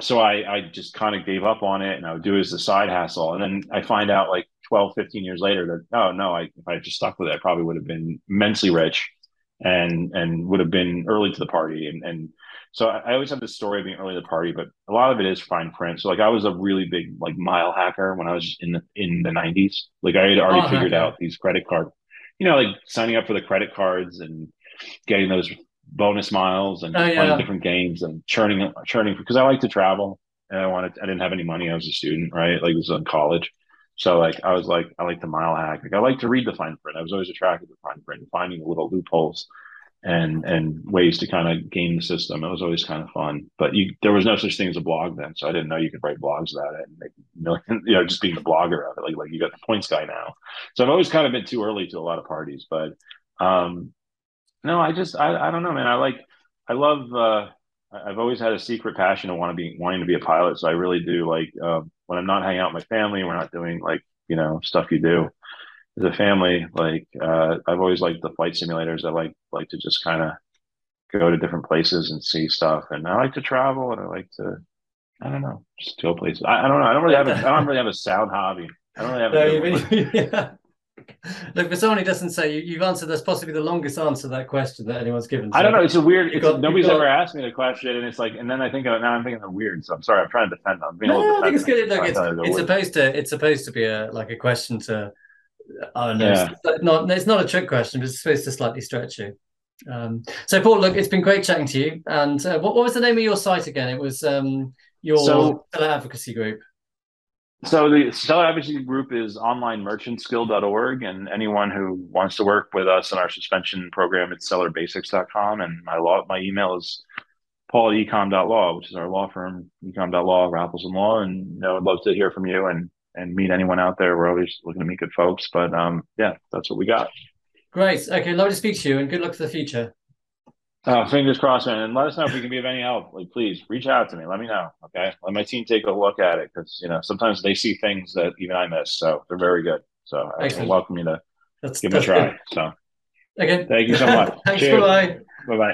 so I, I just kind of gave up on it and I would do it as a side hustle. And then I find out like 12, 15 years later that, oh no, I, if I had just stuck with it, I probably would have been immensely rich and, and would have been early to the party. And, and so I, I always have this story of being early to the party, but a lot of it is fine print. So like I was a really big like mile hacker when I was in the, in the nineties. Like I had already Oh, figured out these credit card, you know, like signing up for the credit cards and getting those bonus miles and Oh, playing different games and churning churning because I like to travel and I wanted I didn't have any money. I was a student, right? Like this was in college. So like I was like I like to mile hack. Like I like to read the fine print. I was always attracted to fine print, finding the little loopholes and and ways to kind of game the system. It was always kind of fun. But you there was no such thing as a blog then, so I didn't know you could write blogs about it and make million you know, just being the blogger of it. Like like you got the points guy now. So I've always kind of been too early to a lot of parties. But um no, I just I, I don't know, man. I like I love uh I've always had a secret passion of want to be wanting to be a pilot. So I really do like uh, when I'm not hanging out with my family, we're not doing like, you know, stuff you do as a family. Like uh I've always liked the flight simulators. I like like to just kind of go to different places and see stuff. And I like to travel and I like to I don't know, just go places. I, I don't know. I don't really have a I don't really have a sound hobby. I don't really have a No, you mean- yeah. Look, for someone who doesn't say, you, you've answered that's possibly the longest answer to that question that anyone's given. I don't know. It's a weird. It's, got- nobody's got- ever asked me the question, and it's like, and then I think of it now. I'm thinking they're weird. So I'm sorry. I'm trying to defend them. I'm being a No, I think it's good. Look, it's, I thought it was it's supposed to it's supposed to be a like a question to I don't know. Yeah. It's not it's not a trick question, but it's supposed to slightly stretch you. Um, so Paul, look, it's been great chatting to you. And uh, what, what was the name of your site again? It was um, your So- advocacy group. So the seller advocacy group is onlinemerchantsguild.org, and anyone who wants to work with us in our suspension program, it's sellerbasics.com. And my law, my email is Paul at ecom.law, which is our law firm, ecom.law, Rafelson Law. And you know, I'd love to hear from you and and meet anyone out there. We're always looking to meet good folks. But um, yeah, that's what we got. Great. Okay, lovely to speak to you and good luck for the future. Uh, fingers crossed, man. And let us know if we can be of any help. Like, please reach out to me. Let me know. Okay. Let my team take a look at it because, you know, sometimes they see things that even I miss. So they're very good. So I welcome you to that's, give them a try. Good. So, again, thank you so much. Thanks. Bye bye. Bye bye.